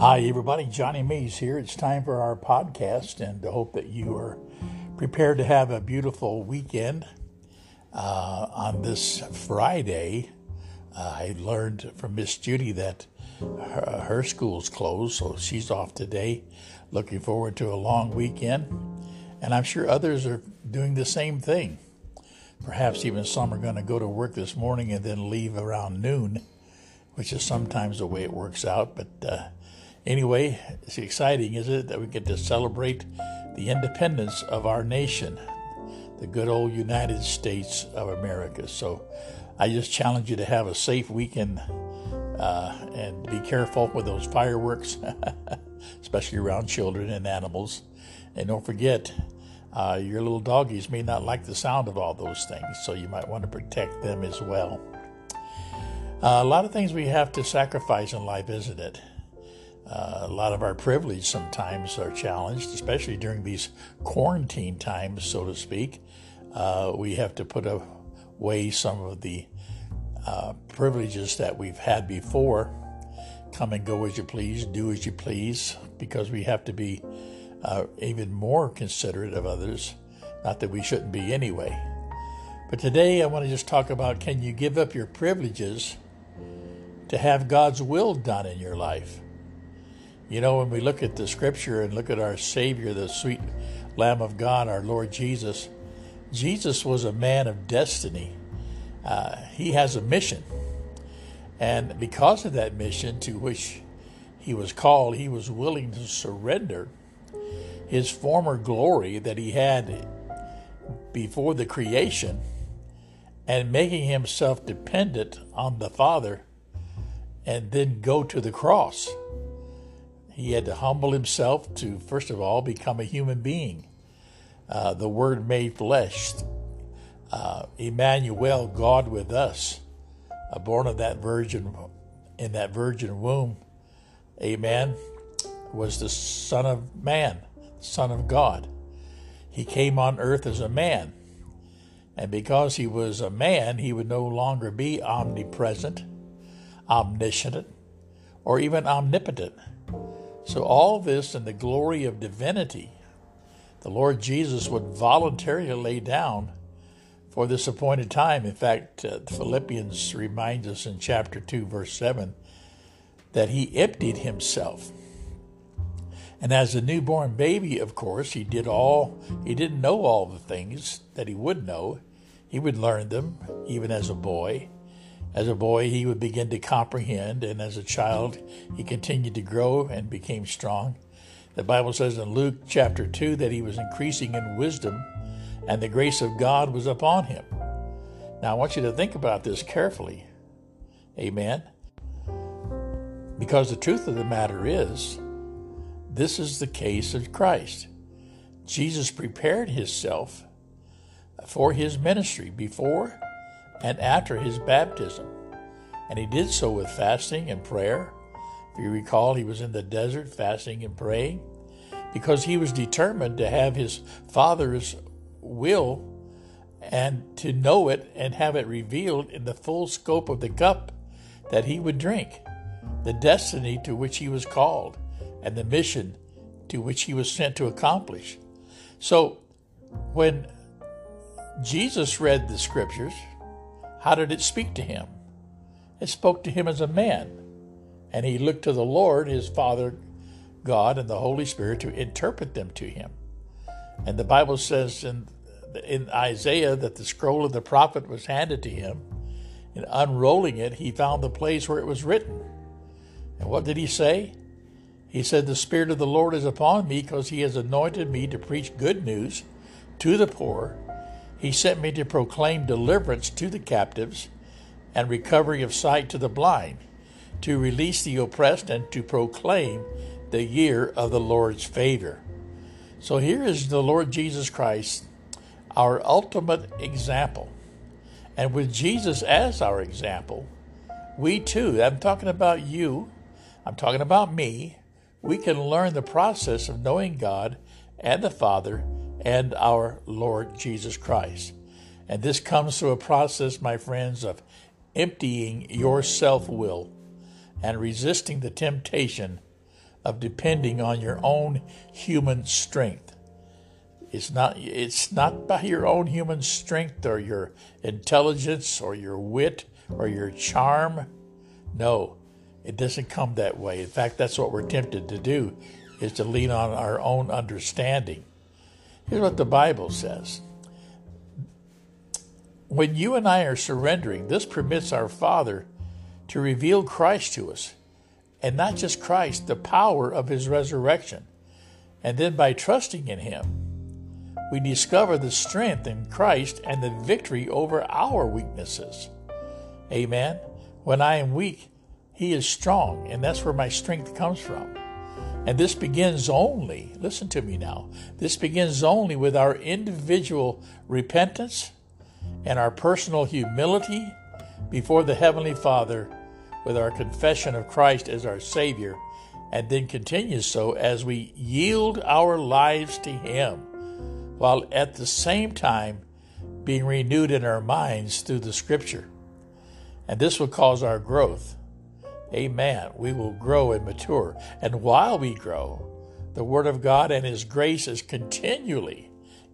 Hi, everybody. Johnny Mees here. It's time for our podcast, and I hope that you are prepared to have a beautiful weekend. Uh, on this Friday, uh, I learned from Miss Judy that her, her school's closed, so she's off today. Looking forward to a long weekend, and I'm sure others are doing the same thing. Perhaps even some are going to go to work this morning and then leave around noon, which is sometimes the way it works out. But uh, anyway, it's exciting, isn't it, that we get to celebrate the independence of our nation, the good old United States of America. So I just challenge you to have a safe weekend uh, and be careful with those fireworks, especially around children and animals. And don't forget, uh, your little doggies may not like the sound of all those things, so you might want to protect them as well. Uh, a lot of things we have to sacrifice in life, isn't it? Uh, a lot of our privilege sometimes are challenged, especially during these quarantine times, so to speak. Uh, we have to put away some of the uh, privileges that we've had before. Come and go as you please, do as you please, because we have to be uh, even more considerate of others. Not that we shouldn't be anyway. But today I want to just talk about can you give up your privileges to have God's will done in your life? You know, when we look at the scripture and look at our Savior, the sweet Lamb of God, our Lord Jesus, Jesus was a man of destiny. Uh, he has a mission. And because of that mission to which he was called, he was willing to surrender his former glory that he had before the creation and making himself dependent on the Father and then go to the cross. He had to humble himself to, first of all, become a human being. Uh, the Word made flesh, uh, Emmanuel, God with us, uh, born of that virgin in that virgin womb. Amen. Was the Son of Man. Son of God. He came on earth as a man. And because he was a man, he would no longer be omnipresent, omniscient, or even omnipotent. So, all this in the glory of divinity, the Lord Jesus would voluntarily lay down for this appointed time. In fact, uh, Philippians reminds us in chapter 2, verse 7, that he emptied himself and as a newborn baby, of course, he did all, he didn't know all the things that he would know. He would learn them, even as a boy. As a boy, he would begin to comprehend, and as a child, he continued to grow and became strong. The Bible says in Luke chapter 2 that he was increasing in wisdom, and the grace of God was upon him. Now, I want you to think about this carefully. Amen. Because the truth of the matter is, this is the case of Christ. Jesus prepared himself for his ministry before and after his baptism, and he did so with fasting and prayer. If you recall, he was in the desert fasting and praying because he was determined to have his Father's will and to know it and have it revealed in the full scope of the cup that he would drink, the destiny to which he was called and the mission to which he was sent to accomplish. So, when Jesus read the scriptures, how did it speak to him? It spoke to him as a man. And he looked to the Lord, his Father, God, and the Holy Spirit to interpret them to him. And the Bible says in, in Isaiah that the scroll of the prophet was handed to him. And unrolling it, he found the place where it was written. And what did he say? He said, The Spirit of the Lord is upon me because he has anointed me to preach good news to the poor. He sent me to proclaim deliverance to the captives and recovery of sight to the blind, to release the oppressed, and to proclaim the year of the Lord's favor. So here is the Lord Jesus Christ, our ultimate example. And with Jesus as our example, we too, I'm talking about you, I'm talking about me, we can learn the process of knowing God and the Father and our Lord Jesus Christ. And this comes through a process, my friends, of emptying your self will and resisting the temptation of depending on your own human strength. It's not it's not by your own human strength or your intelligence or your wit or your charm. No, it doesn't come that way. In fact, that's what we're tempted to do is to lean on our own understanding. Here's what the Bible says. When you and I are surrendering, this permits our Father to reveal Christ to us. And not just Christ, the power of his resurrection. And then by trusting in him, we discover the strength in Christ and the victory over our weaknesses. Amen. When I am weak, he is strong, and that's where my strength comes from. And this begins only, listen to me now, this begins only with our individual repentance and our personal humility before the Heavenly Father with our confession of Christ as our Savior, and then continues so as we yield our lives to Him, while at the same time being renewed in our minds through the Scripture. And this will cause our growth. Amen. We will grow and mature. And while we grow, the Word of God and His grace is continually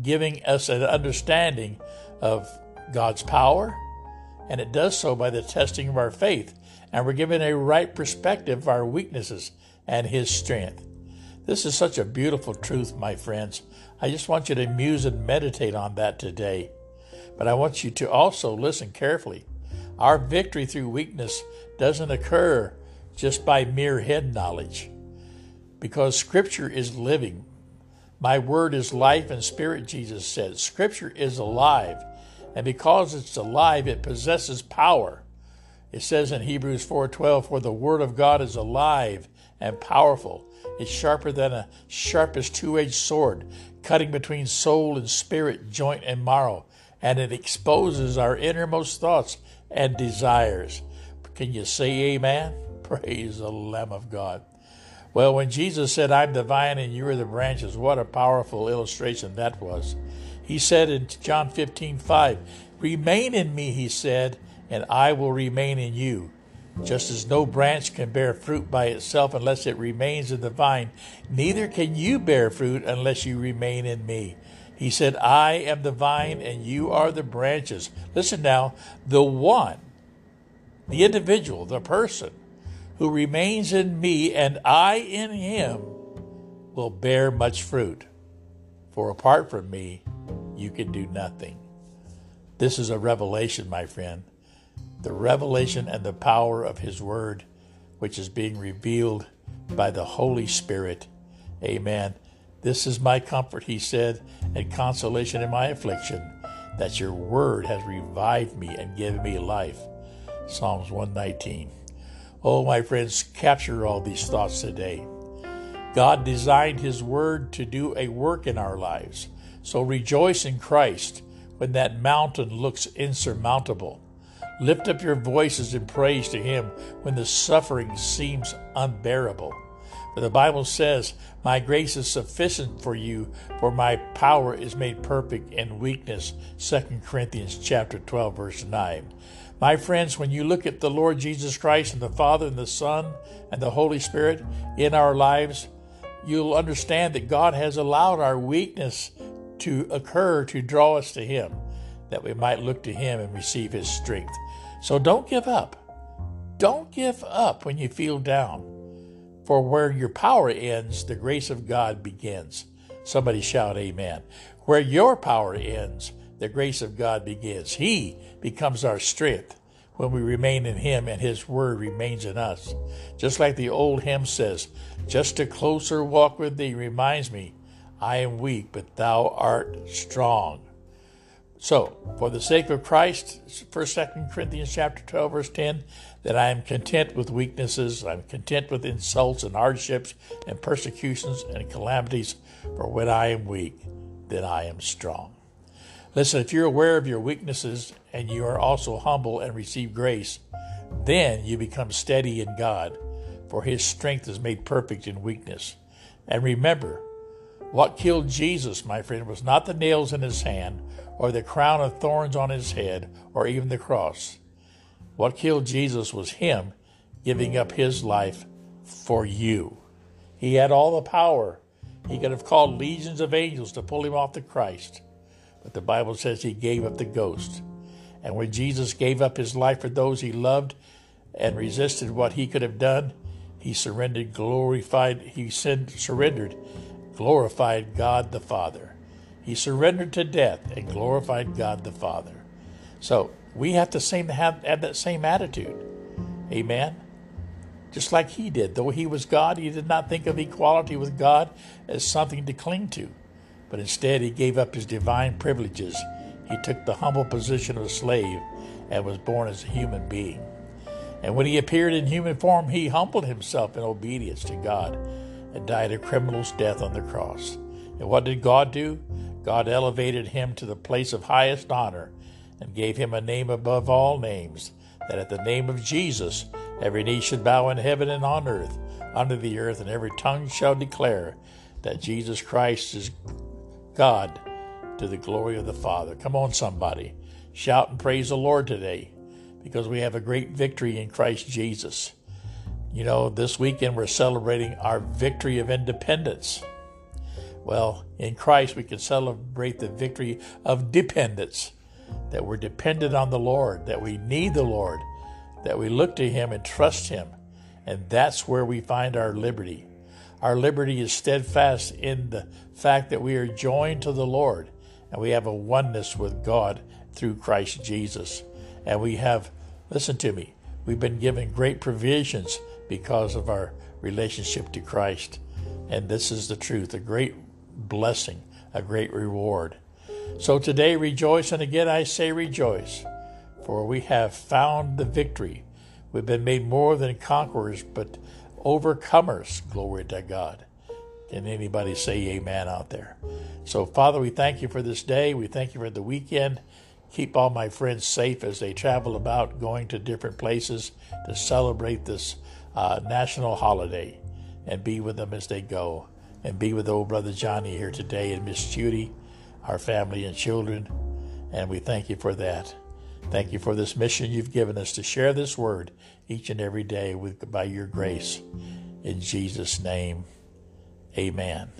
giving us an understanding of God's power, and it does so by the testing of our faith and we're given a right perspective of our weaknesses and His strength. This is such a beautiful truth, my friends. I just want you to muse and meditate on that today. But I want you to also listen carefully. Our victory through weakness doesn't occur just by mere head knowledge, because Scripture is living. My word is life and spirit, Jesus said. Scripture is alive, and because it's alive, it possesses power. It says in Hebrews 4:12, "For the word of God is alive and powerful. It's sharper than a sharpest two-edged sword, cutting between soul and spirit, joint and marrow, and it exposes our innermost thoughts and desires." Can you say amen? Praise the Lamb of God. Well, when Jesus said, I'm the vine and you are the branches, what a powerful illustration that was. He said in John 15, 5, Remain in me, he said, and I will remain in you. Just as no branch can bear fruit by itself unless it remains in the vine, neither can you bear fruit unless you remain in me. He said, I am the vine and you are the branches. Listen now, the one, the individual, the person who remains in me and I in him will bear much fruit. For apart from me, you can do nothing. This is a revelation, my friend the revelation and the power of His Word, which is being revealed by the Holy Spirit. Amen. This is my comfort, he said, and consolation in my affliction, that your word has revived me and given me life. Psalms 119. Oh, my friends, capture all these thoughts today. God designed his word to do a work in our lives. So rejoice in Christ when that mountain looks insurmountable. Lift up your voices in praise to Him when the suffering seems unbearable. For the Bible says, My grace is sufficient for you, for my power is made perfect in weakness. 2 Corinthians chapter 12, verse 9. My friends, when you look at the Lord Jesus Christ and the Father and the Son and the Holy Spirit in our lives, you'll understand that God has allowed our weakness to occur to draw us to Him, that we might look to Him and receive His strength. So don't give up. Don't give up when you feel down. For where your power ends, the grace of God begins. Somebody shout, Amen. Where your power ends, the grace of God begins. He becomes our strength when we remain in Him and His Word remains in us. Just like the old hymn says, just a closer walk with Thee reminds me, I am weak, but Thou art strong. So, for the sake of Christ, First, Second Corinthians chapter 12, verse 10, that I am content with weaknesses, I'm content with insults and hardships and persecutions and calamities, for when I am weak, then I am strong. Listen, if you're aware of your weaknesses and you are also humble and receive grace, then you become steady in God, for his strength is made perfect in weakness. And remember, what killed Jesus, my friend, was not the nails in his hand or the crown of thorns on his head, or even the cross. What killed Jesus was him giving up his life for you. He had all the power. He could have called legions of angels to pull him off the Christ. But the Bible says he gave up the ghost. And when Jesus gave up his life for those he loved and resisted what he could have done, he surrendered, glorified, he surrendered, glorified God the Father. He surrendered to death and glorified God the Father. So we have to same, have, have that same attitude. Amen. Just like he did. Though he was God, he did not think of equality with God as something to cling to, but instead he gave up his divine privileges. He took the humble position of a slave and was born as a human being. And when he appeared in human form, he humbled himself in obedience to God and died a criminal's death on the cross. And what did God do? God elevated him to the place of highest honor and gave him a name above all names, that at the name of Jesus every knee should bow in heaven and on earth, under the earth, and every tongue shall declare that Jesus Christ is God to the glory of the Father. Come on, somebody. Shout and praise the Lord today because we have a great victory in Christ Jesus. You know, this weekend we're celebrating our victory of independence. Well, in Christ we can celebrate the victory of dependence that we're dependent on the Lord, that we need the Lord, that we look to Him and trust Him. And that's where we find our liberty. Our liberty is steadfast in the fact that we are joined to the Lord and we have a oneness with God through Christ Jesus. And we have, listen to me, we've been given great provisions because of our relationship to Christ. And this is the truth, a great blessing, a great reward. So today rejoice, and again I say rejoice, for we have found the victory. We've been made more than conquerors, but overcomers. Glory to God. Can anybody say amen out there? So, Father, we thank you for this day. We thank you for the weekend. Keep all my friends safe as they travel about going to different places to celebrate this uh, national holiday and be with them as they go. And be with old brother Johnny here today and Miss Judy our family and children, and we thank you for that. Thank you for this mission you've given us to share this word each and every day with, by your grace. In Jesus' name, amen.